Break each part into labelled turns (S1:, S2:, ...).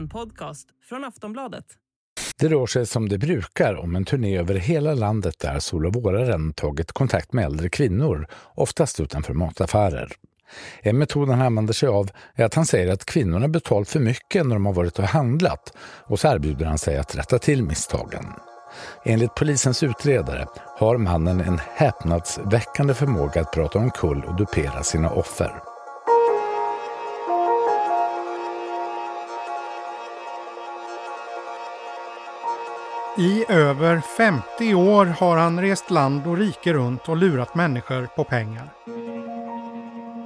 S1: En podcast från Aftonbladet.
S2: Det rör sig som det brukar om en turné över hela landet där Sol och våraren tagit kontakt med äldre kvinnor, oftast utanför mataffärer. En metod han använder sig av är att han säger att kvinnorna betalt för mycket när de har varit och handlat och så erbjuder han sig att rätta till misstagen. Enligt polisens utredare har mannen en häpnadsväckande förmåga att prata omkull och dupera sina offer.
S3: I över 50 år har han rest land och rike runt och lurat människor på pengar.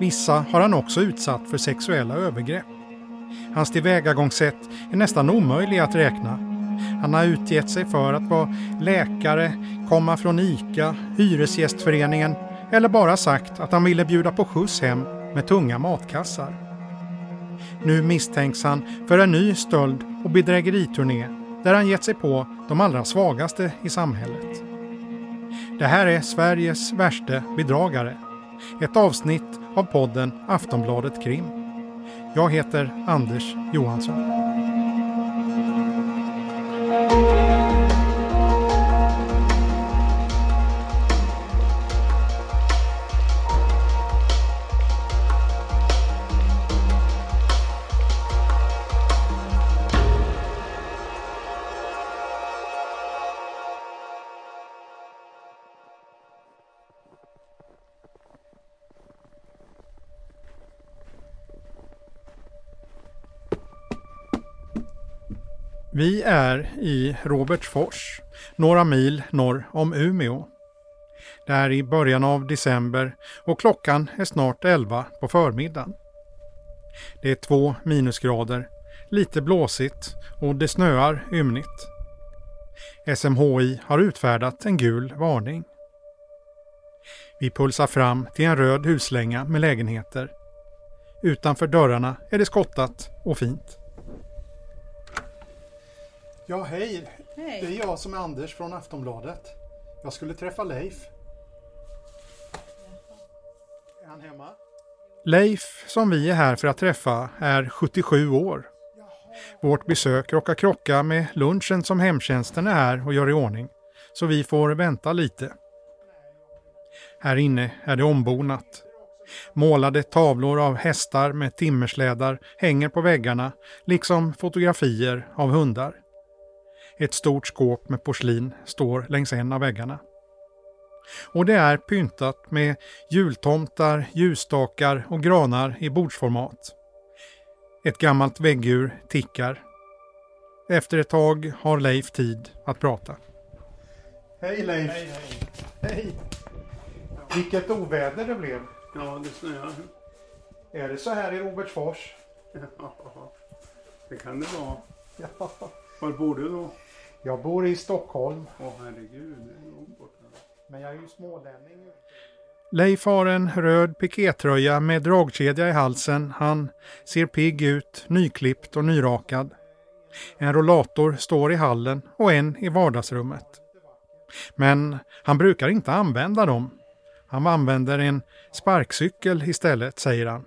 S3: Vissa har han också utsatt för sexuella övergrepp. Hans tillvägagångssätt är nästan omöjlig att räkna. Han har utgett sig för att vara läkare, komma från ICA, Hyresgästföreningen eller bara sagt att han ville bjuda på skjuts hem med tunga matkassar. Nu misstänks han för en ny stöld och bedrägeriturné där han gett sig på de allra svagaste i samhället. Det här är Sveriges värste bedragare. Ett avsnitt av podden Aftonbladet Krim. Jag heter Anders Johansson. Vi är i Robertsfors, några mil norr om Umeå. Det är i början av december och klockan är snart 11 på förmiddagen. Det är två minusgrader, lite blåsigt och det snöar ymnigt. SMHI har utfärdat en gul varning. Vi pulsar fram till en röd huslänga med lägenheter. Utanför dörrarna är det skottat och fint. Ja, hej.
S4: Hej.
S3: Det är jag som är Anders från Aftonbladet. Jag skulle träffa Leif. Är han hemma? Leif, som vi är här för att träffa, är 77 år. Vårt besök råkar krocka med lunchen som hemtjänsten är här och gör i ordning, så vi får vänta lite. Här inne är det ombonat. Målade tavlor av hästar med timmerslädar hänger på väggarna, liksom fotografier av hundar. Ett stort skåp med porslin står längs en av väggarna. Och det är pyntat med jultomtar, ljusstakar och granar i bordsformat. Ett gammalt väggur tickar. Efter ett tag har Leif tid att prata. Hej Leif!
S5: Hej, hej.
S3: Hej! Vilket oväder det blev.
S5: Ja, det snöar.
S3: Är det så här i Robertsfors?
S5: Ja, det kan det vara.
S3: Ja.
S5: Var bor du då?
S3: Jag bor i Stockholm,
S5: Åh herregud, det är långt borta.
S3: men jag är ju smålänning. Leif har en röd pikétröja med dragkedja i halsen. Han ser pigg ut, nyklippt och nyrakad. En rollator står i hallen och en i vardagsrummet. Men han brukar inte använda dem. Han använder en sparkcykel istället, säger han.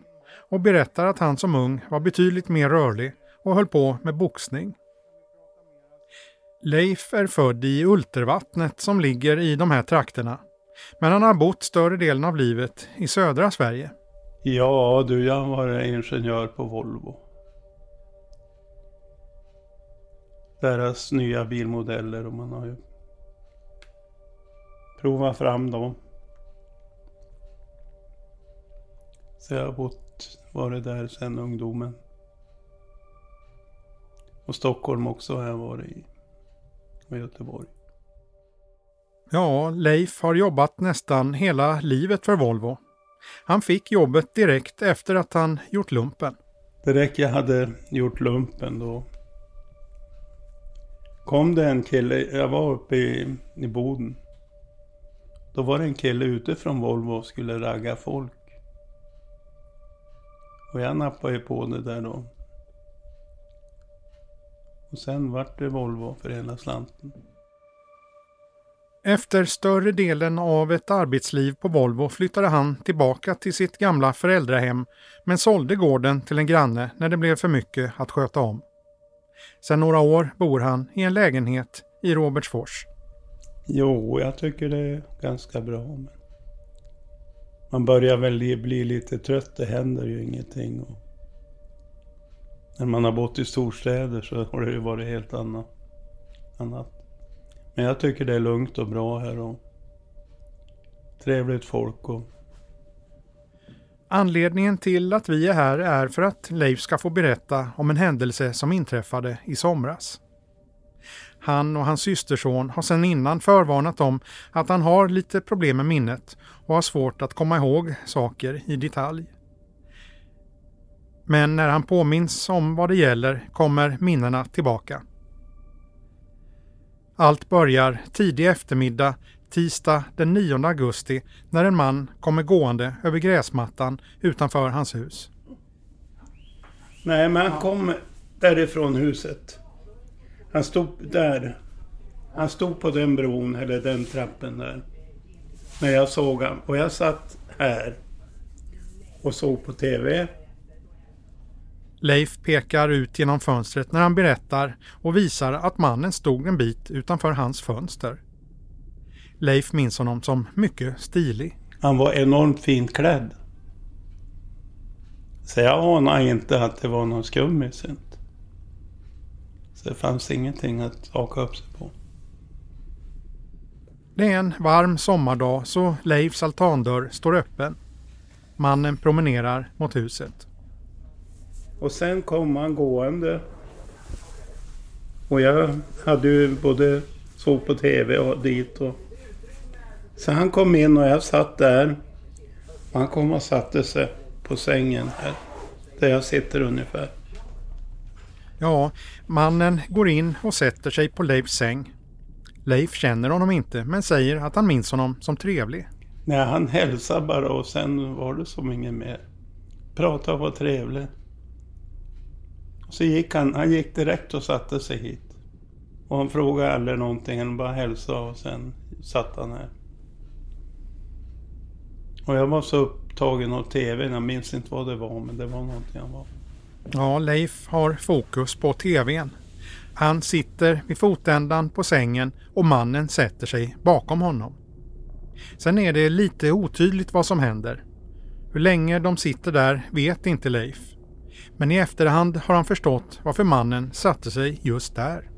S3: Och berättar att han som ung var betydligt mer rörlig och höll på med boxning. Leif är född i Ultervattnet som ligger i de här trakterna. Men han har bott större delen av livet i södra Sverige.
S5: Ja du, jag var ingenjör på Volvo. Deras nya bilmodeller och man har ju provat fram dem. Så jag har bott, varit där sedan ungdomen. Och Stockholm också har jag varit i. Och Göteborg.
S3: Ja, Leif har jobbat nästan hela livet för Volvo. Han fick jobbet direkt efter att han gjort lumpen.
S5: Direkt jag hade gjort lumpen då kom det en kille, jag var uppe i, i Boden. Då var det en kille ute från Volvo och skulle ragga folk. Och jag nappade ju på det där då. Och sen vart det Volvo för hela slanten.
S3: Efter större delen av ett arbetsliv på Volvo flyttade han tillbaka till sitt gamla föräldrahem men sålde gården till en granne när det blev för mycket att sköta om. Sedan några år bor han i en lägenhet i Robertsfors.
S5: Jo, jag tycker det är ganska bra. Men man börjar väl bli lite trött, det händer ju ingenting. Och när man har bott i storstäder så har det ju varit helt annat. annat. Men jag tycker det är lugnt och bra här och trevligt folk. Och...
S3: Anledningen till att vi är här är för att Leif ska få berätta om en händelse som inträffade i somras. Han och hans systerson har sedan innan förvarnat om att han har lite problem med minnet och har svårt att komma ihåg saker i detalj. Men när han påminns om vad det gäller kommer minnena tillbaka. Allt börjar tidig eftermiddag tisdag den 9 augusti när en man kommer gående över gräsmattan utanför hans hus.
S5: Nej, men han kom därifrån huset. Han stod där. Han stod på den bron, eller den trappen där. När jag såg honom. Och jag satt här och såg på TV.
S3: Leif pekar ut genom fönstret när han berättar och visar att mannen stod en bit utanför hans fönster. Leif minns honom som mycket stilig.
S5: Han var enormt fint klädd. Så jag anade inte att det var någon skummis. Så det fanns ingenting att haka upp sig på.
S3: Det är en varm sommardag så Leifs altandörr står öppen. Mannen promenerar mot huset.
S5: Och sen kom han gående. Och jag hade ju både såg på TV och dit och... Så han kom in och jag satt där. Och han kom och satte sig på sängen här. Där jag sitter ungefär.
S3: Ja, mannen går in och sätter sig på Leifs säng. Leif känner honom inte men säger att han minns honom som trevlig.
S5: Nej, han hälsade bara och sen var det som inget mer. Prata och var trevlig. Så gick han, han gick direkt och satte sig hit. Och han frågade aldrig någonting, han bara hälsade och sen satt han här. Och jag var så upptagen av TVn, jag minns inte vad det var, men det var någonting han var.
S3: Ja, Leif har fokus på TVn. Han sitter vid fotändan på sängen och mannen sätter sig bakom honom. Sen är det lite otydligt vad som händer. Hur länge de sitter där vet inte Leif. Men i efterhand har han förstått varför mannen satte sig just där.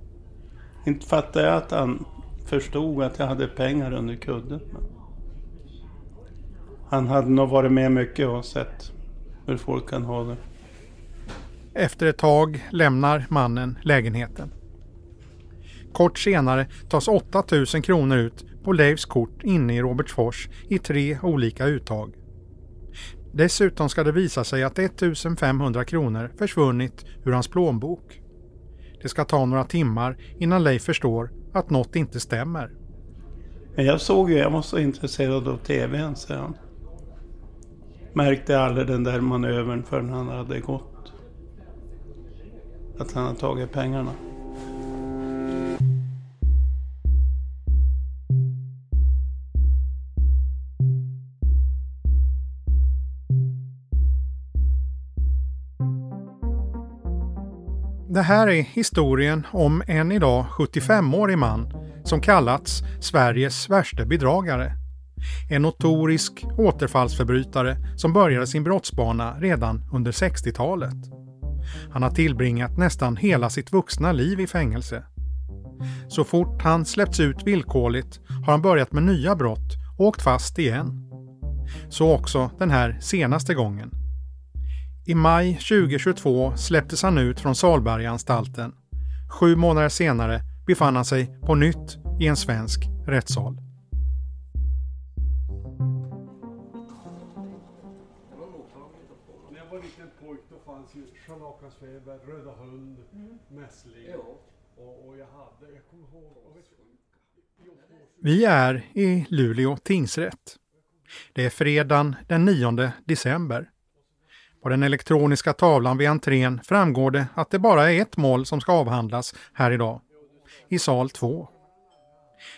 S5: Inte fattade jag att han förstod att jag hade pengar under kudden. Han hade nog varit med mycket och sett hur folk kan ha det.
S3: Efter ett tag lämnar mannen lägenheten. Kort senare tas 8000 kronor ut på Leifs kort inne i Robertsfors i tre olika uttag. Dessutom ska det visa sig att 1500 kronor försvunnit ur hans plånbok. Det ska ta några timmar innan Leif förstår att något inte stämmer.
S5: Men jag såg ju, jag var så intresserad av TVn så jag märkte aldrig den där manövern förrän han hade gått. Att han hade tagit pengarna.
S3: Det här är historien om en idag 75-årig man som kallats Sveriges värsta bedragare. En notorisk återfallsförbrytare som började sin brottsbana redan under 60-talet. Han har tillbringat nästan hela sitt vuxna liv i fängelse. Så fort han släppts ut villkorligt har han börjat med nya brott och åkt fast igen. Så också den här senaste gången. I maj 2022 släpptes han ut från Salbergaanstalten. Sju månader senare befann han sig på nytt i en svensk rättssal.
S4: Vet-
S3: Vi är i Luleå tingsrätt. Det är fredagen den 9 december. På den elektroniska tavlan vid entrén framgår det att det bara är ett mål som ska avhandlas här idag. I sal 2.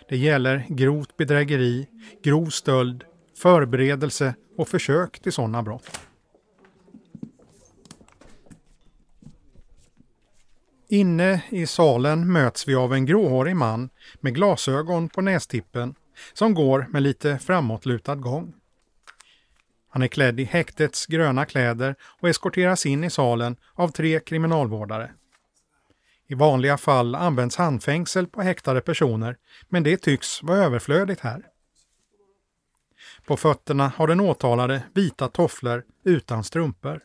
S3: Det gäller grovt bedrägeri, grov stöld, förberedelse och försök till sådana brott. Inne i salen möts vi av en gråhårig man med glasögon på nästippen som går med lite framåtlutad gång. Han är klädd i häktets gröna kläder och eskorteras in i salen av tre kriminalvårdare. I vanliga fall används handfängsel på häktade personer, men det tycks vara överflödigt här. På fötterna har den åtalade vita tofflor utan strumpor.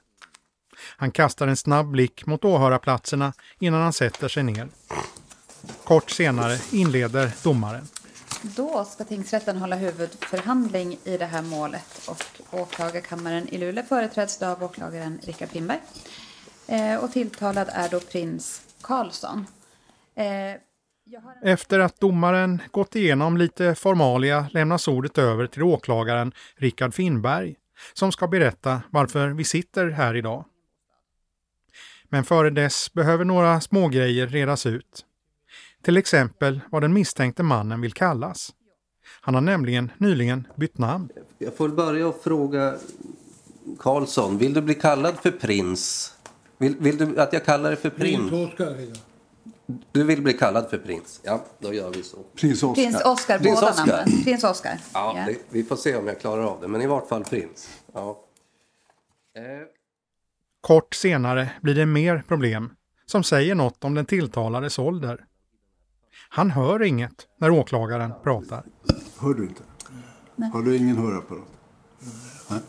S3: Han kastar en snabb blick mot åhörarplatserna innan han sätter sig ner. Kort senare inleder domaren.
S6: Då ska tingsrätten hålla huvudförhandling i det här målet och åklagarkammaren i Luleå företräds av åklagaren Rickard Finnberg. Eh, och tilltalad är då prins Karlsson. Eh,
S3: Efter att domaren gått igenom lite formalia lämnas ordet över till åklagaren Rickard Finnberg som ska berätta varför vi sitter här idag. Men före dess behöver några smågrejer redas ut. Till exempel vad den misstänkte mannen vill kallas. Han har nämligen nyligen bytt namn.
S7: Jag får börja och fråga Karlsson, vill du bli kallad för prins? Vill, vill du att jag kallar dig för prins?
S8: Prins Oscar heter
S7: Du vill bli kallad för prins? Ja, då gör vi så.
S8: Prins Oscar.
S6: Prins Oscar,
S7: Prins
S6: båda
S7: Oscar.
S6: namnen. Prins Oscar.
S7: Ja,
S6: Ja.
S7: det, vi får se om jag klarar av det, men i vart fall prins. Ja. Eh,
S3: Kort senare blir det mer problem som säger något om den tilltalades ålder. Han hör inget när åklagaren pratar.
S8: Hör du inte? Har du ingen hörapparat?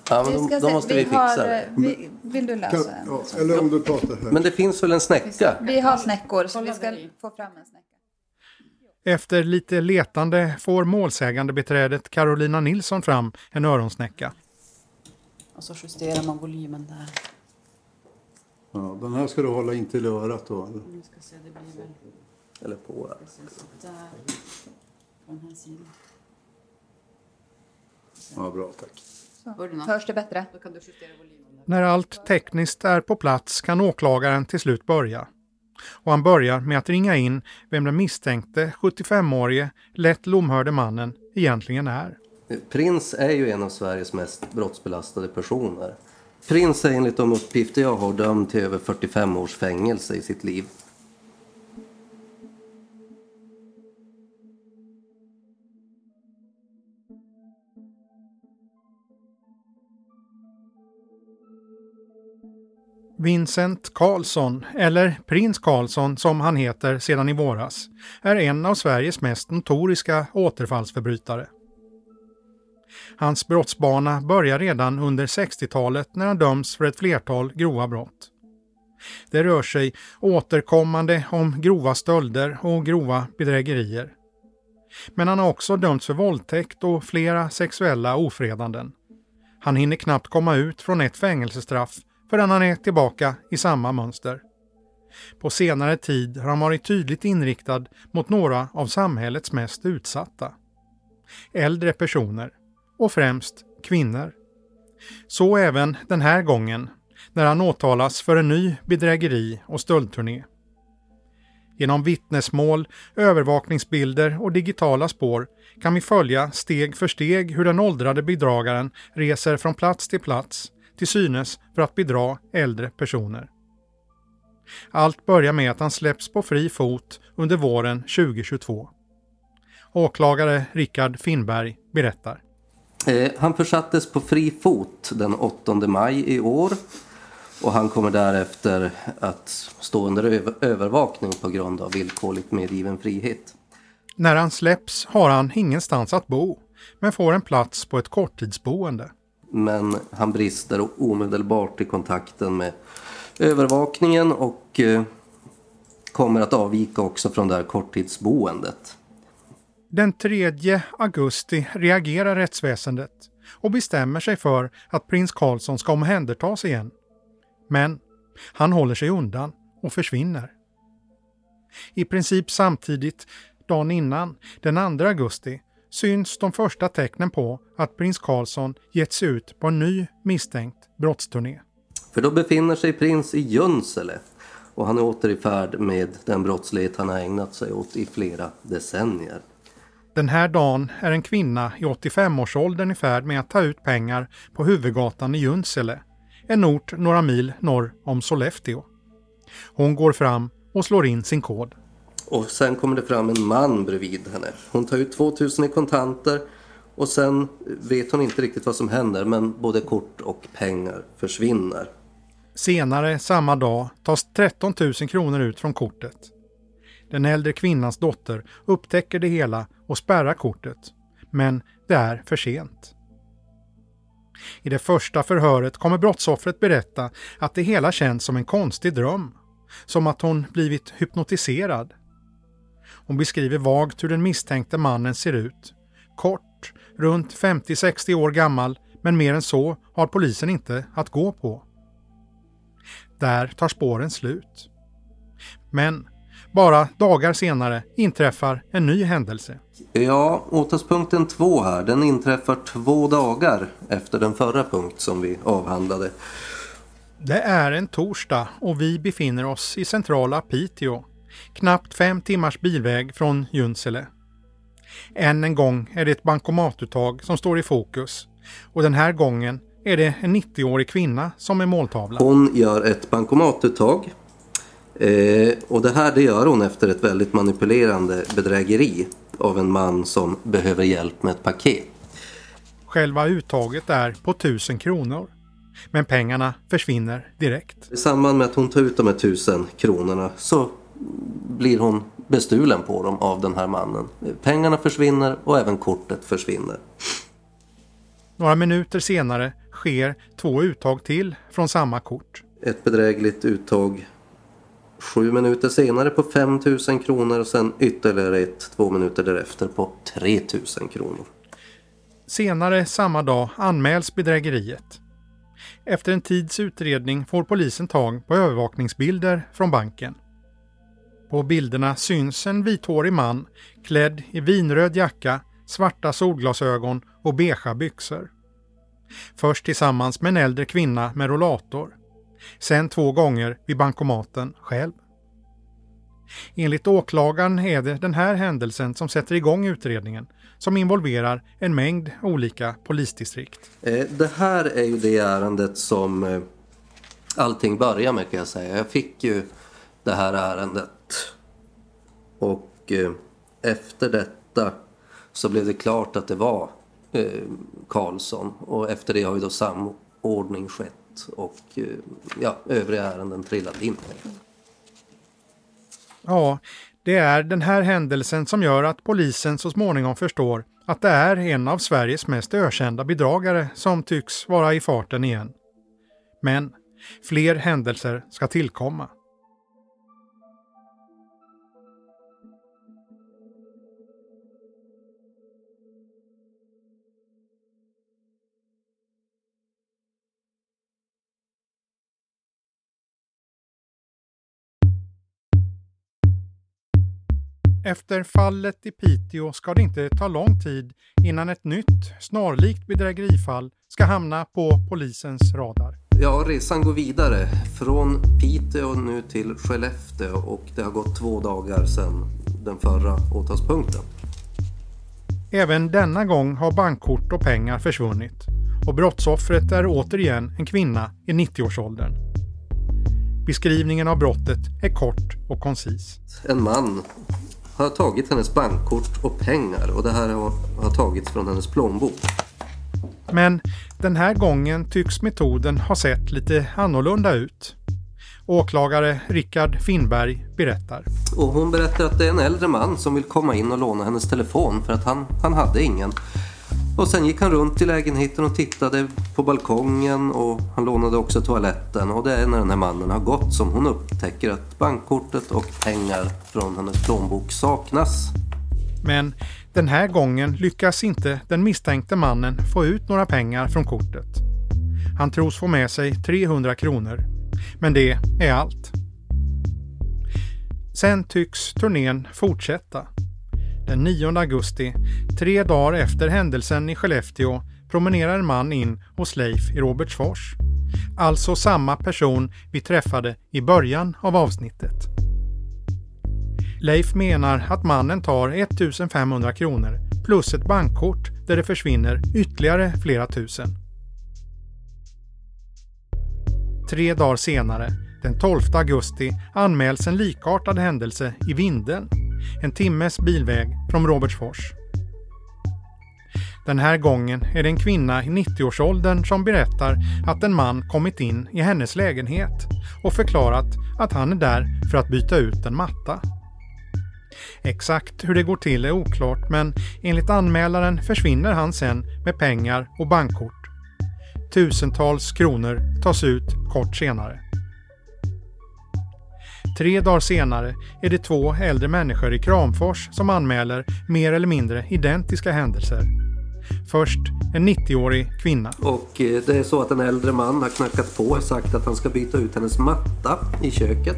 S7: ja, men
S6: Vi ska
S7: då, då
S6: se,
S7: måste vi
S6: vi har,
S7: fixa
S6: eh,
S7: det.
S6: vi, Vill du
S8: Kan,
S6: lösa
S8: ja,
S6: en?
S8: eller om du pratar här.
S7: Men det finns väl en snäcka?
S6: Vi har snäckor så vi ska få fram en snäcka.
S3: Efter lite letande får målsägande beträdet Carolina Nilsson fram en öronsnäcka.
S9: Och så justerar man volymen där.
S8: Ja, den här ska du hålla in till örat då. eller?
S9: Nu ska se, det blir väl
S7: Eller på?
S9: precis där. På den här sidan.
S8: Ja, bra, tack.
S6: Hörs det bättre?
S3: När allt tekniskt är på plats kan åklagaren till slut börja. Och han börjar med att ringa in vem den misstänkte 75-årige, lätt lomhörde mannen egentligen är.
S7: Prins är ju en av Sveriges mest brottsbelastade personer. Prins är enligt de uppgifter jag har dömd till över 45 års fängelse i sitt liv.
S3: Vincent Karlsson, eller Prins Karlsson som han heter sedan i våras, är en av Sveriges mest notoriska återfallsförbrytare. Hans brottsbana börjar redan under 60-talet när han döms för ett flertal grova brott. Det rör sig återkommande om grova stölder och grova bedrägerier. Men han har också dömts för våldtäkt och flera sexuella ofredanden. Han hinner knappt komma ut från ett fängelsestraff förrän han är tillbaka i samma mönster. På senare tid har han varit tydligt inriktad mot några av samhällets mest utsatta. Äldre personer och främst kvinnor. Så även den här gången när han åtalas för en ny bedrägeri och stöldturné. Genom vittnesmål, övervakningsbilder och digitala spår kan vi följa steg för steg hur den åldrade bedragaren reser från plats till plats till synes för att bedra äldre personer. Allt börjar med att han släpps på fri fot under våren 2022. Åklagare Rickard Finnberg berättar.
S7: Eh, han försattes på fri fot den 8 maj i år och han kommer därefter att stå under över- övervakning på grund av villkorligt medgiven frihet.
S3: När han släpps har han ingenstans att bo, men får en plats på ett korttidsboende.
S7: Men han brister omedelbart i kontakten med övervakningen och eh, kommer att avvika också från det här korttidsboendet.
S3: Den 3 augusti reagerar rättsväsendet och bestämmer sig för att prins Karlsson ska omhändertas igen. Men han håller sig undan och försvinner. I princip samtidigt, dagen innan, den 2 augusti, syns de första tecknen på att prins Karlsson gett sig ut på en ny misstänkt brottsturné.
S7: För då befinner sig prins i Junsele och han är åter i färd med den brottslighet han har ägnat sig åt i flera decennier.
S3: Den här dagen är en kvinna i 85-årsåldern i färd med att ta ut pengar på huvudgatan i Junsele, en ort några mil norr om Sollefteå. Hon går fram och slår in sin kod.
S7: Och sen kommer det fram en man bredvid henne. Hon tar ut 2000 i kontanter och sen vet hon inte riktigt vad som händer men både kort och pengar försvinner.
S3: Senare samma dag tas 13 000 kronor ut från kortet. Den äldre kvinnans dotter upptäcker det hela och spärrar kortet. Men det är för sent. I det första förhöret kommer brottsoffret berätta att det hela känns som en konstig dröm. Som att hon blivit hypnotiserad. Hon beskriver vagt hur den misstänkte mannen ser ut. Kort, runt 50-60 år gammal, men mer än så har polisen inte att gå på. Där tar spåren slut. Men bara dagar senare inträffar en ny händelse.
S7: Ja, åtalspunkten två här, den inträffar två dagar efter den förra punkt som vi avhandlade.
S3: Det är en torsdag och vi befinner oss i centrala Piteå. Knappt fem timmars bilväg från Junsele. Än en gång är det ett bankomatuttag som står i fokus. Och den här gången är det en 90-årig kvinna som är måltavla.
S7: Hon gör ett bankomatuttag. Eh, och det här det gör hon efter ett väldigt manipulerande bedrägeri av en man som behöver hjälp med ett paket.
S3: Själva uttaget är på 1000 kronor. Men pengarna försvinner direkt.
S7: I samband med att hon tar ut de här tusen kronorna så blir hon bestulen på dem av den här mannen. Pengarna försvinner och även kortet försvinner.
S3: Några minuter senare sker två uttag till från samma kort.
S7: Ett bedrägligt uttag sju minuter senare på 5000 kronor och sen ytterligare ett två minuter därefter på 3000 kronor.
S3: Senare samma dag anmäls bedrägeriet. Efter en tids utredning får polisen tag på övervakningsbilder från banken. På bilderna syns en vithårig man klädd i vinröd jacka, svarta solglasögon och beiga byxor. Först tillsammans med en äldre kvinna med rollator. Sen två gånger vid bankomaten själv. Enligt åklagaren är det den här händelsen som sätter igång utredningen som involverar en mängd olika polisdistrikt.
S7: Eh, det här är ju det ärendet som eh, allting börjar med kan jag säga. Jag fick ju det här ärendet och eh, efter detta så blev det klart att det var eh, Karlsson och efter det har ju då samordning skett och eh, ja, övriga ärenden trillat in.
S3: Ja, det är den här händelsen som gör att polisen så småningom förstår att det är en av Sveriges mest ökända bedragare som tycks vara i farten igen. Men fler händelser ska tillkomma. Efter fallet i Piteå ska det inte ta lång tid innan ett nytt, snarlikt bedrägerifall ska hamna på polisens radar.
S7: Ja, resan går vidare från Piteå nu till Skellefteå och det har gått två dagar sedan den förra åtalspunkten.
S3: Även denna gång har bankkort och pengar försvunnit och brottsoffret är återigen en kvinna i 90-årsåldern. Beskrivningen av brottet är kort och koncis.
S7: En man har tagit hennes bankkort och pengar och det här har, har tagits från hennes plånbok.
S3: Men den här gången tycks metoden ha sett lite annorlunda ut. Åklagare Rickard Finnberg berättar.
S7: Och hon berättar att det är en äldre man som vill komma in och låna hennes telefon för att han, han hade ingen. Och sen gick han runt i lägenheten och tittade på balkongen och han lånade också toaletten. Och det är när den här mannen har gått som hon upptäcker att bankkortet och pengar från hennes plånbok saknas.
S3: Men den här gången lyckas inte den misstänkte mannen få ut några pengar från kortet. Han tros få med sig 300 kronor. Men det är allt. Sen tycks turnén fortsätta. Den 9 augusti, tre dagar efter händelsen i Skellefteå, promenerar en man in hos Leif i Robertsfors. Alltså samma person vi träffade i början av avsnittet. Leif menar att mannen tar 1500 kronor plus ett bankkort där det försvinner ytterligare flera tusen. Tre dagar senare Den 12 augusti anmäls en likartad händelse i Vindeln, en timmes bilväg från Robertsfors. Den här gången är det en kvinna i 90-årsåldern som berättar att en man kommit in i hennes lägenhet och förklarat att han är där för att byta ut en matta. Exakt hur det går till är oklart men enligt anmälaren försvinner han sen med pengar och bankkort. Tusentals kronor tas ut kort senare. Tre dagar senare är det två äldre människor i Kramfors som anmäler mer eller mindre identiska händelser. Först en 90-årig kvinna.
S7: Och eh, det är så att en äldre man har knackat på och sagt att han ska byta ut hennes matta i köket.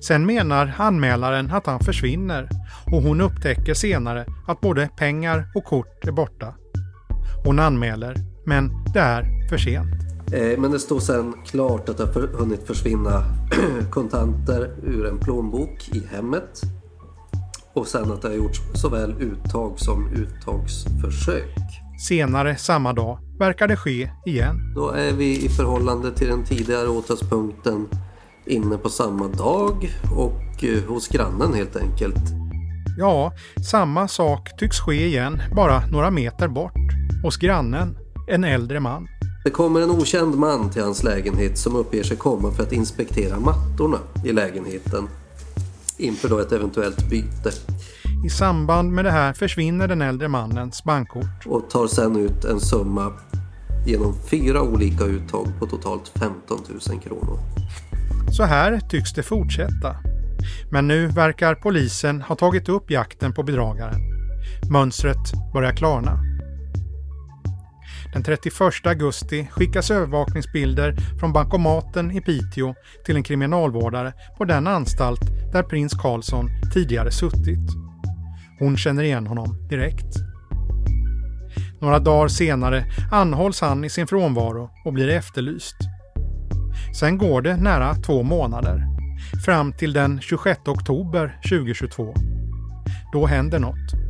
S3: Sen menar anmälaren att han försvinner och hon upptäcker senare att både pengar och kort är borta. Hon anmäler, men det är för sent.
S7: Eh, Men det står sen klart att det har hunnit försvinna kontanter ur en plånbok i hemmet. Och sen att det har gjorts såväl uttag som uttagsförsök.
S3: Senare samma dag verkar det ske igen.
S7: Då är vi i förhållande till den tidigare åtalspunkten inne på samma dag och eh, hos grannen helt enkelt.
S3: Ja, samma sak tycks ske igen, bara några meter bort. Hos grannen, en äldre man.
S7: Det kommer en okänd man till hans lägenhet som uppger sig komma för att inspektera mattorna i lägenheten inför då ett eventuellt byte
S3: I samband med det här försvinner den äldre mannens bankkort.
S7: och tar sen ut en summa genom fyra olika uttag på totalt 15 000 kronor.
S3: Så här tycks det fortsätta. Men nu verkar polisen ha tagit upp jakten på bedragaren. Mönstret börjar klarna. Den 31 augusti skickas övervakningsbilder från bankomaten i Piteå till en kriminalvårdare på den anstalt där prins Karlsson tidigare suttit. Hon känner igen honom direkt. Några dagar senare anhålls han i sin frånvaro och blir efterlyst. Sen går det nära två månader. Fram till den 26 oktober 2022. Då händer något.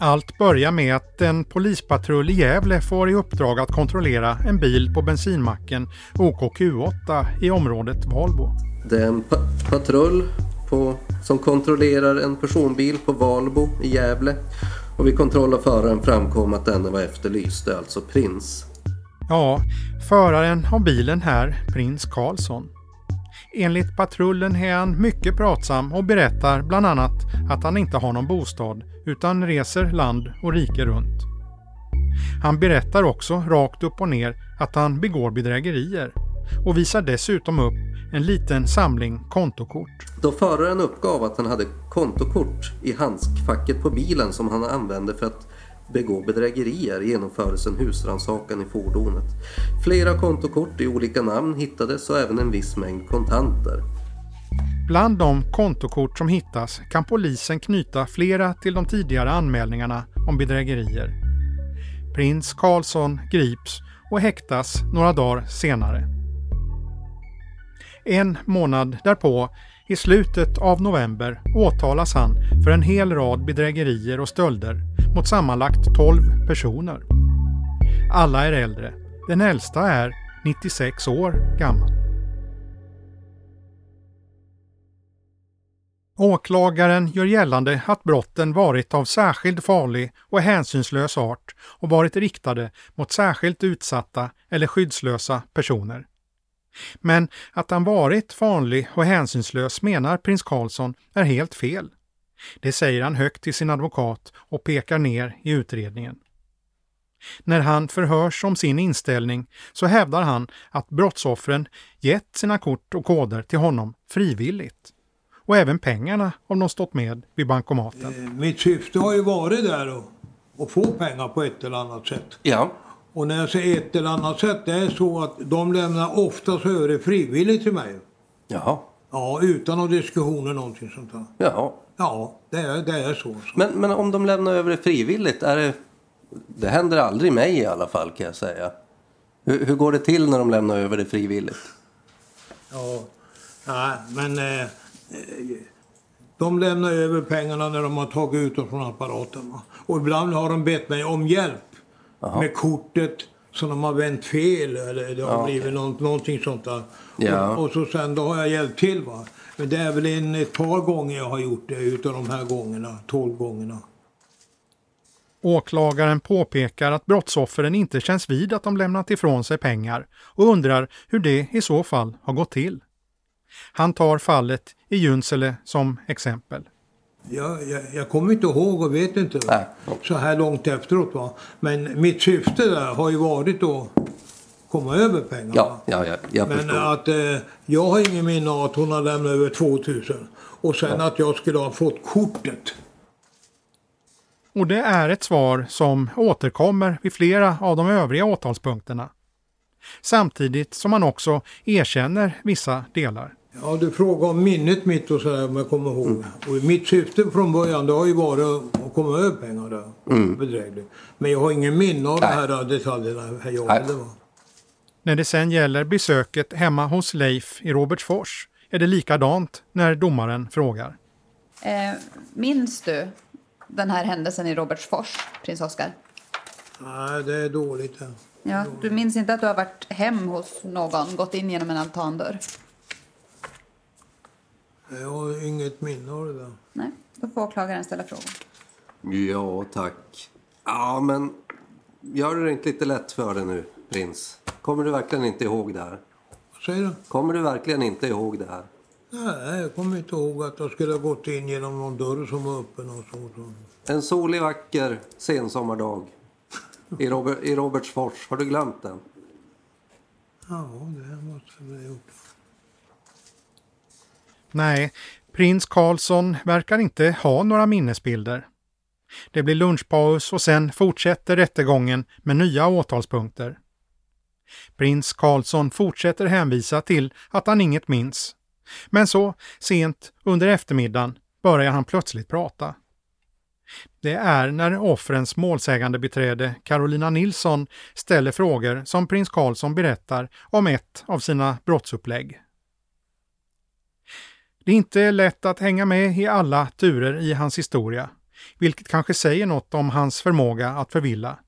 S3: Allt börjar med att en polispatrull i Gävle får i uppdrag att kontrollera en bil på bensinmacken OKQ8 i området Valbo.
S7: Det är en pa patrull på, som kontrollerar en personbil på Valbo i Gävle och vid kontroll av föraren framkom att denne var efterlyst, alltså Prins.
S3: Ja, föraren av bilen här, prins Karlsson. Enligt patrullen är han mycket pratsam och berättar bland annat att han inte har någon bostad utan reser land och rike runt. Han berättar också rakt upp och ner att han begår bedrägerier och visar dessutom upp en liten samling kontokort.
S7: Då föraren uppgav att han hade kontokort i handskfacket på bilen som han använde för att begå bedrägerier genomfördes en husrannsakan i fordonet. Flera kontokort i olika namn hittades och även en viss mängd kontanter.
S3: Bland de kontokort som hittas kan polisen knyta flera till de tidigare anmälningarna om bedrägerier. Prins Karlsson grips och häktas några dagar senare. En månad därpå, i slutet av november, åtalas han för en hel rad bedrägerier och stölder mot sammanlagt 12 personer. Alla är äldre. Den äldsta är 96 år gammal. Åklagaren gör gällande att brotten varit av särskilt farlig och hänsynslös art och varit riktade mot särskilt utsatta eller skyddslösa personer. Men att han varit farlig och hänsynslös menar prins Karlsson är helt fel. Det säger han högt till sin advokat och pekar ner i utredningen. När han förhörs om sin inställning så hävdar han att brottsoffren gett sina kort och koder till honom frivilligt. Och även pengarna om de stått med vid bankomaten.
S10: Mitt syfte har ju varit där att, att få pengar på ett eller annat sätt.
S7: Ja,
S10: Och när jag säger ett eller annat sätt, det är så att de lämnar oftast över frivilligt till mig.
S7: jaha,
S10: Ja, utan någon diskussion eller någonting sånt där.
S7: jaha.
S10: Ja, det är, det är så. så.
S7: Men, men om de lämnar över det frivilligt, är det... Det händer aldrig mig i alla fall kan jag säga. Hur, hur går det till när de lämnar över det frivilligt?
S10: Ja, nej, men eh, de lämnar över pengarna när de har tagit ut dem från apparaten. Va? Och ibland har de bett mig om hjälp med kortet Så de har vänt fel eller det har
S7: Ja.
S10: blivit något, någonting sånt där.
S7: Ja.
S10: Och, och så sen då har jag hjälpt till va. Men det är väl en, ett par gånger jag har gjort det utav de här gångerna, 12 gångerna.
S3: Åklagaren påpekar att brottsoffren inte känns vid att de lämnat ifrån sig pengar och undrar hur det i så fall har gått till. Han tar fallet i Junsele som exempel.
S10: Jag, jag, jag kommer inte ihåg och vet inte
S7: Nej.
S10: så här långt efteråt. Va? Men mitt syfte där har ju varit att komma över pengarna.
S7: Ja, ja, ja jag
S10: Men
S7: förstår.
S10: att eh, jag har ingen minne av att hon har lämnat över 2000. Och sen att jag skulle ha fått kortet.
S3: Och det är ett svar som återkommer vid flera av de övriga åtalspunkterna. Samtidigt som man också erkänner vissa delar.
S10: Ja, du frågar om minnet mitt och sådär om jag kommer ihåg.
S7: Mm.
S10: Och mitt syfte från början det har ju varit att komma över pengar där. Bedrägligt. Men jag har ingen minne av
S7: Mm. Nej.
S10: de här detaljerna. Här jag
S7: Nej.
S10: heller, va?
S3: När det sen gäller besöket hemma hos Leif i Robertsfors är det likadant när domaren frågar.
S6: Eh, minns du den här händelsen i Robertsfors, prins Oscar?
S10: Nej, det är dåligt. Ja.
S6: Ja, du minns inte att du har varit hem hos någon, gått in genom en altandörr?
S10: Jag har inget minne av det där.
S6: Nej, då får åklagaren ställa frågan.
S7: Ja, tack. Ja, men gör det inte lite lätt för dig nu, prins. Kommer du verkligen inte ihåg det här?
S10: Vad säger du?
S7: Kommer du verkligen inte ihåg det här?
S10: Nej, jag kommer inte ihåg att jag skulle ha gått in genom någon dörr som var öppen och så. så.
S7: En solig, vacker sensommardag i, Robert, i Robertsfors. Har du glömt den?
S10: Ja, det måste jag ha gjort.
S3: Nej, prins Karlsson verkar inte ha några minnesbilder. Det blir lunchpaus och sen fortsätter rättegången med nya åtalspunkter. Prins Karlsson fortsätter hänvisa till att han inget minns. Men så, sent under eftermiddagen, börjar han plötsligt prata. Det är när offrens målsägande beträde Carolina Nilsson ställer frågor som prins Karlsson berättar om ett av sina brottsupplägg. Det är inte lätt att hänga med i alla turer i hans historia, vilket kanske säger något om hans förmåga att förvilla.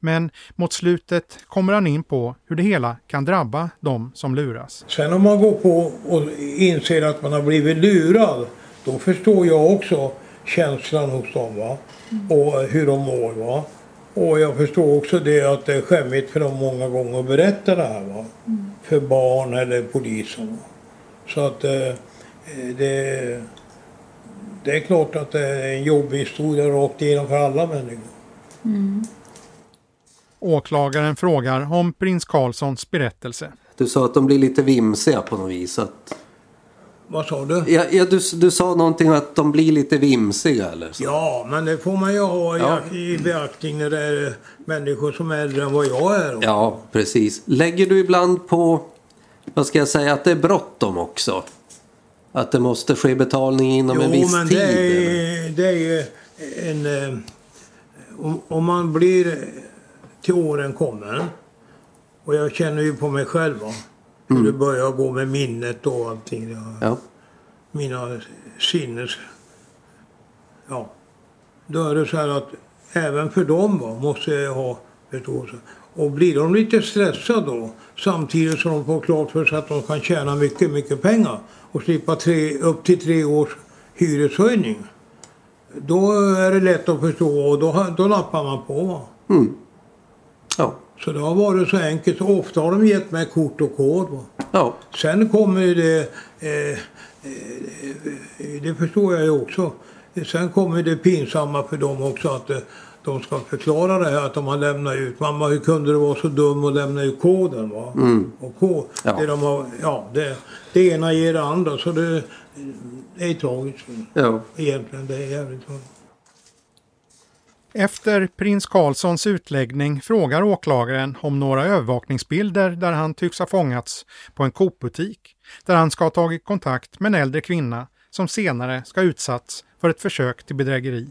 S3: Men mot slutet kommer han in på hur det hela kan drabba de som luras.
S10: Sen om man går på och inser att man har blivit lurad, då förstår jag också känslan hos dem va. Och hur de mår va. Och jag förstår också det att det är skämmigt för dem många gånger att berätta det här va. För barn eller polisen. Va? Så att eh, det, det är klart att det är en jobbig historia rakt igenom för alla människor.
S3: Åklagaren frågar om prins Karlssons berättelse.
S7: Du sa att de blir lite vimsiga på något vis. Att...
S10: Vad sa du?
S7: Ja, ja, du, du sa någonting att de blir lite vimsiga eller så.
S10: Ja, men det får man ju ha i,
S7: Ja.
S10: i beaktning när det är människor som är äldre än vad jag är.
S7: Ja, precis. Lägger du ibland på, vad ska jag säga, att det är bråttom också? Att det måste ske betalning inom en viss
S10: men
S7: tid?
S10: det är, det är ju en... eh, Om, om man blir till åren kommen och jag känner ju på mig själv va, hur det börjar gå med minnet och allting. Ja,
S7: Ja.
S10: Mina sinnes... Ja. Då är det så här att även för dem va, måste jag ha förståelse. Och blir de lite stressade då samtidigt som de får klart för sig att de kan tjäna mycket, mycket pengar och slippa tre, upp till tre års hyreshöjning. Då är det lätt att förstå och då, då lappar man på. Va?
S7: Ja.
S10: Så det har varit så enkelt. Ofta har de gett mig kort och kod.
S7: Ja.
S10: Sen kommer ju det, eh, eh, det förstår jag ju också. Sen kommer det pinsamma för dem också att eh, de ska förklara det här att de har lämnat ut. Mamma hur kunde du vara så dum och lämna ut koden va? Och kod,
S7: Ja.
S10: det, de har, ja, det, det ena ger det andra så det, det är tragiskt.
S7: ja.
S10: Egentligen det är jävligt tragiskt.
S3: Efter prins Karlssons utläggning frågar åklagaren om några övervakningsbilder där han tycks ha fångats på en Coop-butik, där han ska ha tagit kontakt med en äldre kvinna som senare ska ha utsatts för ett försök till bedrägeri.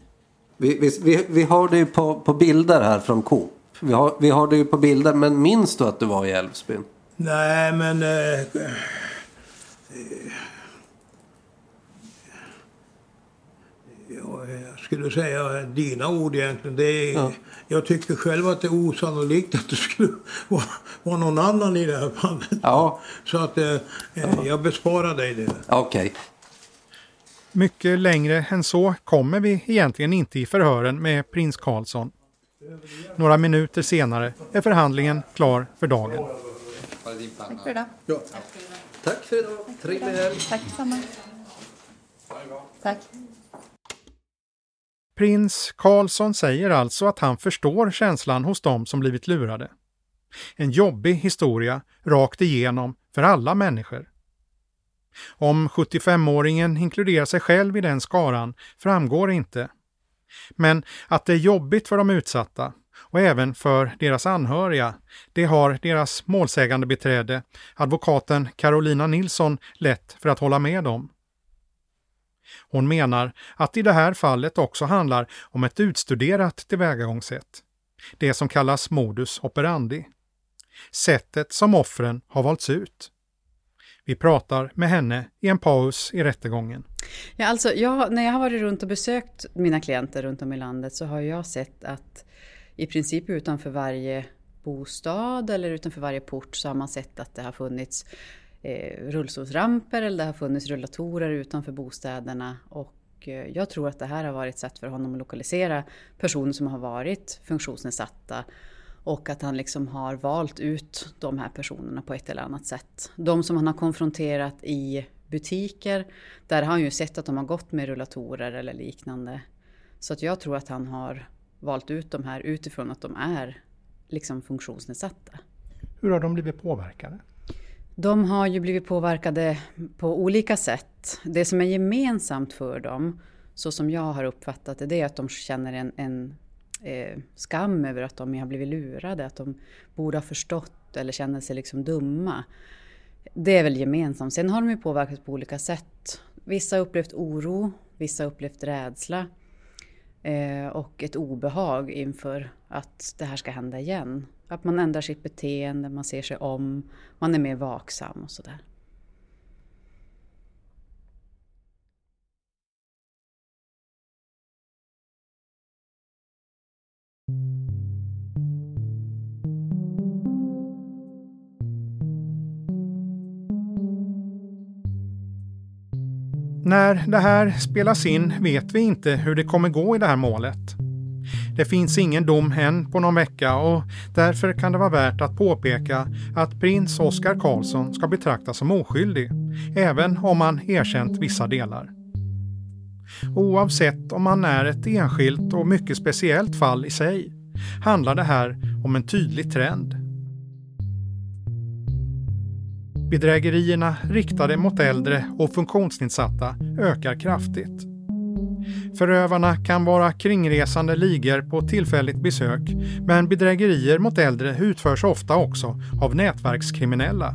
S7: Vi, vi, vi, vi har det ju på, på bilder här från Coop. Vi har, vi har det ju på bilder, men minns du att du var i Älvsbyn?
S10: Nej men... Eh, eh, ja, jag skulle säga dina ord egentligen. Det är,
S7: Ja.
S10: Jag tycker själv att det är osannolikt att det skulle vara, vara någon annan i det här fallet.
S7: Ja,
S10: Så att eh, eh, jag besparar dig det.
S7: okej.
S3: Mycket längre än så kommer vi egentligen inte i förhören med prins Karlsson. Några minuter senare är förhandlingen klar för dagen.
S6: Tack för idag.
S7: Tack för idag. Trevlig helg.
S6: Tack detsamma. Tack.
S3: Prins Karlsson säger alltså att han förstår känslan hos dem som blivit lurade. En jobbig historia rakt igenom för alla människor. Om 75-åringen inkluderar sig själv i den skaran framgår inte. Men att det är jobbigt för de utsatta och även för deras anhöriga, det har deras målsägande beträde, advokaten Carolina Nilsson, lätt för att hålla med om. Hon menar att i det här fallet också handlar om ett utstuderat tillvägagångssätt. Det som kallas modus operandi. Sättet som offren har valts ut. Vi pratar med henne i en paus i rättegången.
S9: Ja, alltså, jag, när jag har varit runt och besökt mina klienter runt om i landet så har jag sett att i princip utanför varje bostad eller utanför varje port så har man sett att det har funnits eh, rullstolsramper eller det har funnits rullatorer utanför bostäderna. Och eh, jag tror att det här har varit ett sätt för honom att lokalisera personer som har varit funktionsnedsatta och att han liksom har valt ut de här personerna på ett eller annat sätt. De som han har konfronterat i butiker, där har han ju sett att de har gått med rullatorer eller liknande. Så att jag tror att han har valt ut de här utifrån att de är liksom funktionsnedsatta.
S3: Hur har de blivit påverkade?
S9: De har ju blivit påverkade på olika sätt. Det som är gemensamt för dem, så som jag har uppfattat det, det är att de känner en, en eh, skam över att de har blivit lurade, att de borde ha förstått eller känner sig liksom dumma. Det är väl gemensamt. Sen har de ju påverkats på olika sätt. Vissa har upplevt oro, vissa har upplevt rädsla eh, och ett obehag inför att det här ska hända igen. Att man ändrar sitt beteende, man ser sig om, man är mer vaksam och sådär.
S3: När det här spelas in vet vi inte hur det kommer gå i det här målet. Det finns ingen dom än på någon vecka och därför kan det vara värt att påpeka att prins Oscar Karlsson ska betraktas som oskyldig, även om han erkänt vissa delar. Oavsett om han är ett enskilt och mycket speciellt fall i sig handlar det här om en tydlig trend. Bedrägerierna riktade mot äldre och funktionsnedsatta ökar kraftigt. Förövarna kan vara kringresande ligor på tillfälligt besök, men bedrägerier mot äldre utförs ofta också av nätverkskriminella.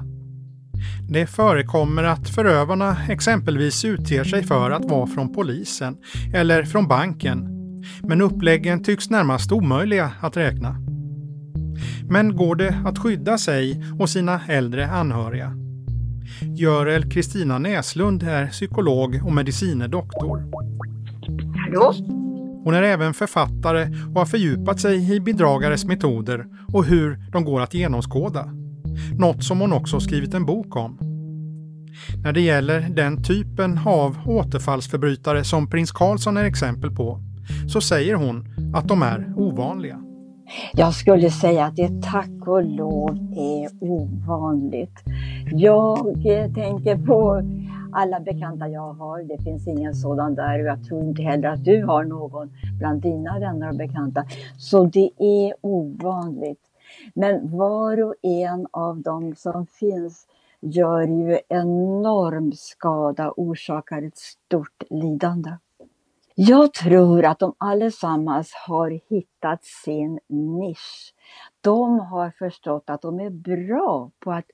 S3: Det förekommer att förövarna exempelvis utger sig för att vara från polisen eller från banken, men uppläggen tycks närmast omöjliga att räkna. Men går det att skydda sig och sina äldre anhöriga? Görel Kristina Näslund är psykolog och medicinedoktor.
S11: Hallå?
S3: Hon är även författare och har fördjupat sig i bedragares metoder och hur de går att genomskåda. Något som hon också skrivit en bok om. När det gäller den typen av återfallsförbrytare som prins Karlsson är exempel på så säger hon att de är ovanliga.
S11: Jag skulle säga att det tack och lov är ovanligt. Jag eh, tänker på alla bekanta jag har. Det finns ingen sådan där och jag tror inte heller att du har någon bland dina vänner och bekanta. Så det är ovanligt. Men var och en av dem som finns gör ju enorm skada, orsakar ett stort lidande. Jag tror att de allesammans har hittat sin nisch. De har förstått att de är bra på att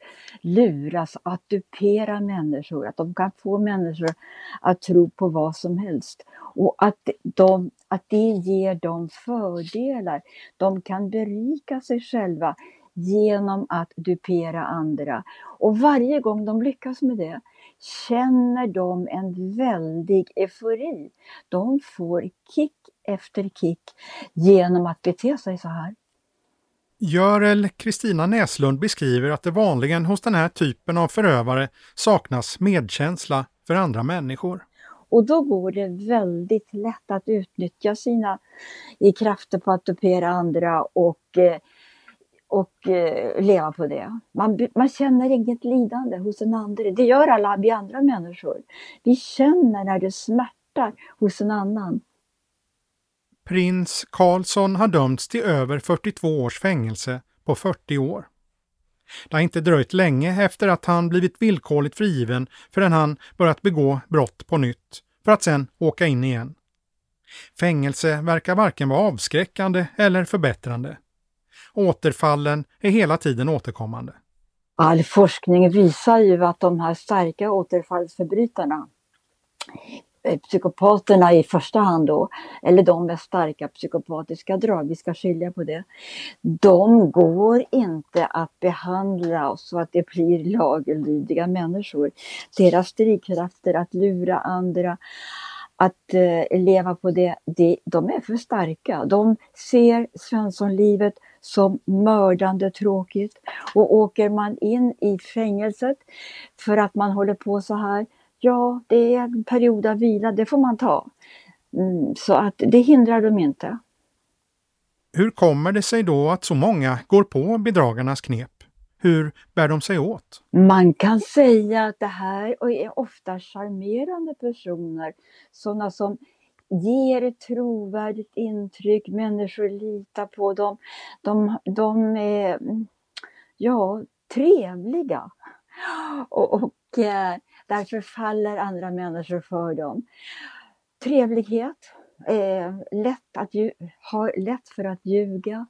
S11: luras, att dupera människor, att de kan få människor att tro på vad som helst. Och att, de, att det ger dem fördelar. De kan berika sig själva genom att dupera andra. Och varje gång de lyckas med det känner de en väldig eufori. De får kick efter kick genom att bete sig så här.
S3: Görel Kristina Näslund beskriver att det vanligen hos den här typen av förövare saknas medkänsla för andra människor.
S11: Och då går det väldigt lätt att utnyttja sina i krafter på att dupera andra och, eh, och eh, leva på det. Man, man känner inget lidande hos en andra. Det gör alla vi andra människor. Vi känner när det smärtar hos en annan.
S3: Prins Karlsson har dömts till över 42 års fängelse på 40 år. Det har inte dröjt länge efter att han blivit villkorligt frigiven förrän han börjat begå brott på nytt, för att sen åka in igen. Fängelse verkar varken vara avskräckande eller förbättrande. Återfallen är hela tiden återkommande.
S11: All forskning visar ju att de här starka återfallsförbrytarna eh, psykopaterna i första hand då, eller de med starka psykopatiska drag, vi ska skilja på det. De går inte att behandla så att det blir laglydiga människor. Deras drivkrafter att lura andra, att eh, leva på det, det, de är för starka. De ser Svenssonlivet som mördande tråkigt. Och åker man in i fängelset för att man håller på så här, ja, det är en period av vila, det får man ta. Mm, så att det hindrar dem inte.
S3: Hur kommer det sig då att så många går på bedragarnas knep? Hur bär de sig åt?
S11: Man kan säga att det här är ofta charmerande personer, sådana som ger ett trovärdigt intryck, människor litar på dem. De, de är, ja, trevliga. Och, och eh, Därför faller andra människor för dem. Trevlighet, eh, lätt att har lätt för att ljuga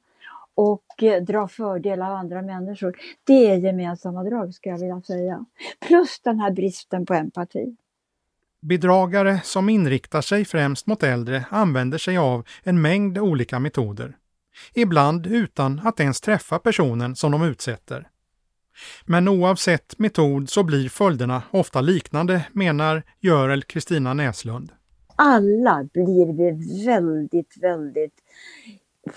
S11: och eh, dra fördel av andra människor. Det är gemensamma drag skulle jag vilja säga. Plus den här bristen på empati.
S3: Bedragare som inriktar sig främst mot äldre använder sig av en mängd olika metoder. Ibland utan att ens träffa personen som de utsätter. Men oavsett metod så blir följderna ofta liknande, menar Görel Kristina Näslund.
S11: Alla blir vi väldigt, väldigt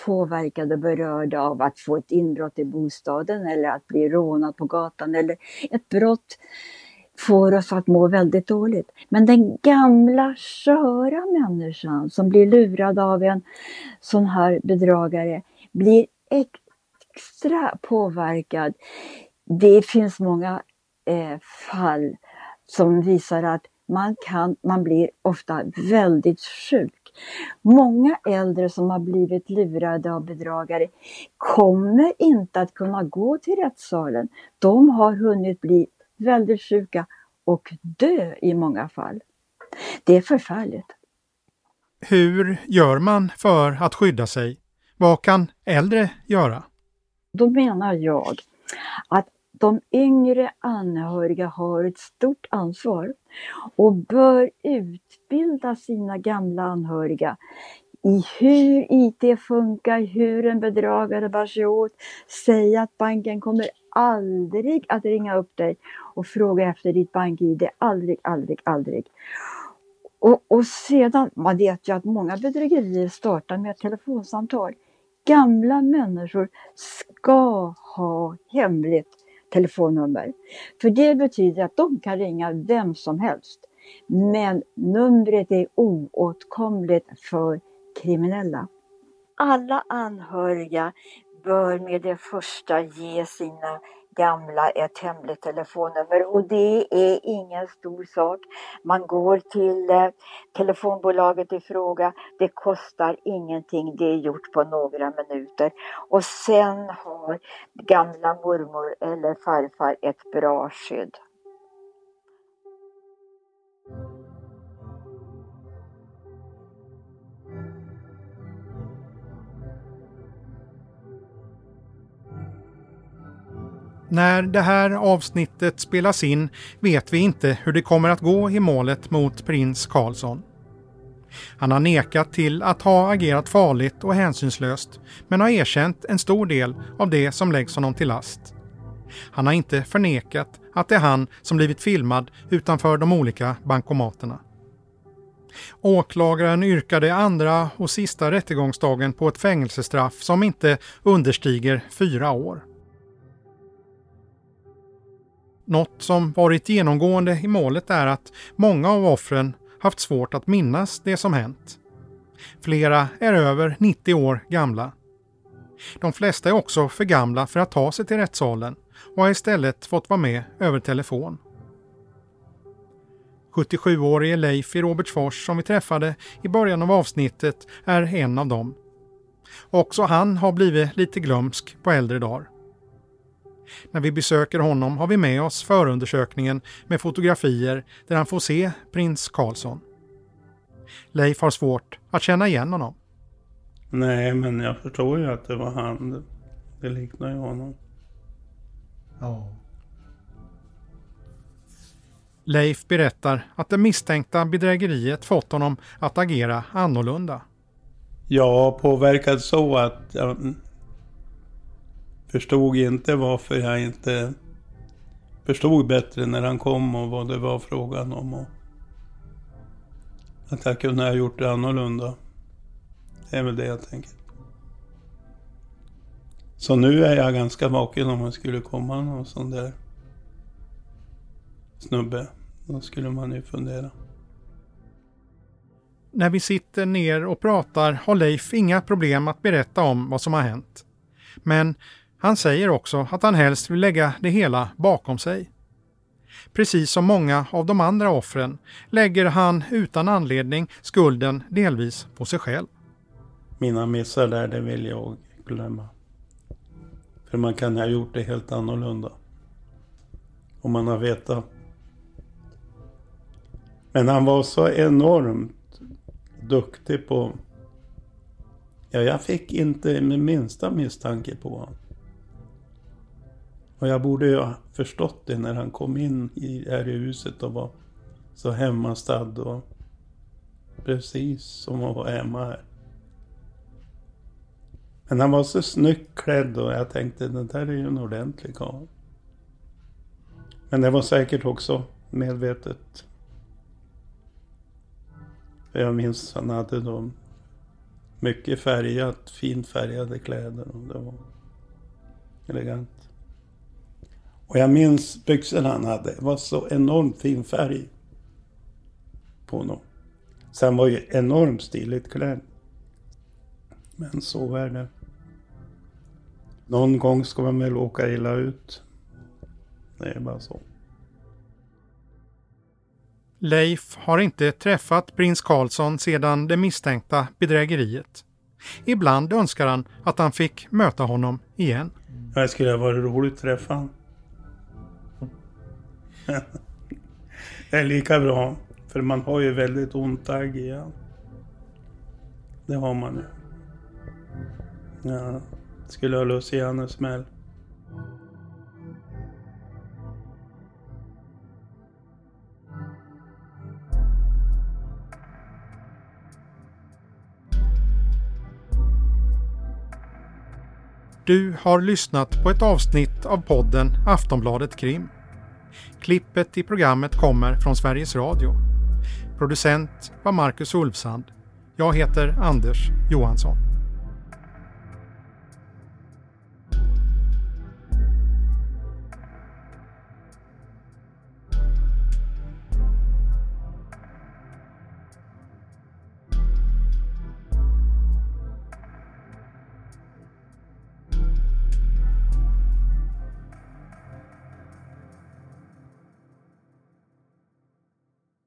S11: påverkade och berörda av att få ett inbrott i bostaden eller att bli rånad på gatan eller ett brott får oss att må väldigt dåligt. Men den gamla sköra människan som blir lurad av en sån här bedragare blir extra påverkad det finns många eh, fall som visar att man, kan, man blir ofta väldigt sjuk. Många äldre som har blivit lurade av bedragare kommer inte att kunna gå till rättssalen. De har hunnit bli väldigt sjuka och dö i många fall. Det är förfärligt.
S3: Hur gör man för att skydda sig? Vad kan äldre göra?
S11: Då menar jag att de yngre anhöriga har ett stort ansvar och bör utbilda sina gamla anhöriga i hur IT funkar, hur en bedragare bär sig åt. Säg att banken kommer aldrig att ringa upp dig och fråga efter ditt bank-ID. Aldrig, aldrig, aldrig. Och, och sedan, man vet ju att många bedrägerier startar med ett telefonsamtal. Gamla människor ska ha hemligt telefonnummer. För det betyder att de kan ringa vem som helst. Men numret är oåtkomligt för kriminella. Alla anhöriga bör med det första ge sina gamla ett hemligt telefonnummer och det är ingen stor sak. Man går till eh, telefonbolaget i fråga. Det kostar ingenting. Det är gjort på några minuter. Och sen har gamla mormor eller farfar ett bra skydd.
S3: När det här avsnittet spelas in vet vi inte hur det kommer att gå i målet mot prins Karlsson. Han har nekat till att ha agerat farligt och hänsynslöst men har erkänt en stor del av det som läggs honom till last. Han har inte förnekat att det är han som blivit filmad utanför de olika bankomaterna. Åklagaren yrkade andra och sista rättegångsdagen på ett fängelsestraff som inte understiger fyra år. Något som varit genomgående i målet är att många av offren haft svårt att minnas det som hänt. Flera är över 90 år gamla. De flesta är också för gamla för att ta sig till rättssalen och har istället fått vara med över telefon. 77-årige Leif i Robertsfors som vi träffade i början av avsnittet är en av dem. Också han har blivit lite glömsk på äldre dagar. När vi besöker honom har vi med oss förundersökningen med fotografier där han får se prins Karlsson. Leif har svårt att känna igen honom.
S5: Nej, men jag förstår ju att det var han. Det liknar ju honom.
S10: Ja.
S3: Leif berättar att det misstänkta bedrägeriet fått honom att agera annorlunda.
S5: Ja, påverkad så att förstod inte varför jag inte förstod bättre när han kom och vad det var frågan om. Och att jag kunde ha gjort det annorlunda. Det är väl det jag tänker. Så nu är jag ganska vaken om det skulle komma någon sån där snubbe. Då skulle man ju fundera.
S3: När vi sitter ner och pratar har Leif inga problem att berätta om vad som har hänt. Men han säger också att han helst vill lägga det hela bakom sig. Precis som många av de andra offren lägger han utan anledning skulden delvis på sig själv.
S5: Mina missar där, det vill jag glömma. För man kan ha gjort det helt annorlunda. Om man har vetat. Men han var så enormt duktig på... Ja, jag fick inte min minsta misstanke på honom. Och jag borde ju ha förstått det när han kom in i, här i huset och var så hemmastadd och precis som att vara hemma här. Men han var så snyggt klädd och jag tänkte den där är ju en ordentlig karl. Men det var säkert också medvetet. För jag minns han hade då mycket färgat, fint färgade kläder och det var elegant. Och jag minns byxorna han hade. Det var så enormt fin färg på honom. Så han var ju enormt stiligt klädd. Men så är det. Någon gång ska man väl åka illa ut. Det är bara så.
S3: Leif har inte träffat prins Karlsson sedan det misstänkta bedrägeriet. Ibland önskar han att han fick möta honom igen.
S5: Det skulle ha varit roligt att träffa honom det är lika bra. För man har ju väldigt ont agg igen. Det har man ju. Ja, skulle ha lucianus smäll.
S3: Du har lyssnat på ett avsnitt av podden Aftonbladet Krim. Klippet i programmet kommer från Sveriges Radio. Producent var Marcus Ulfsand. Jag heter Anders Johansson.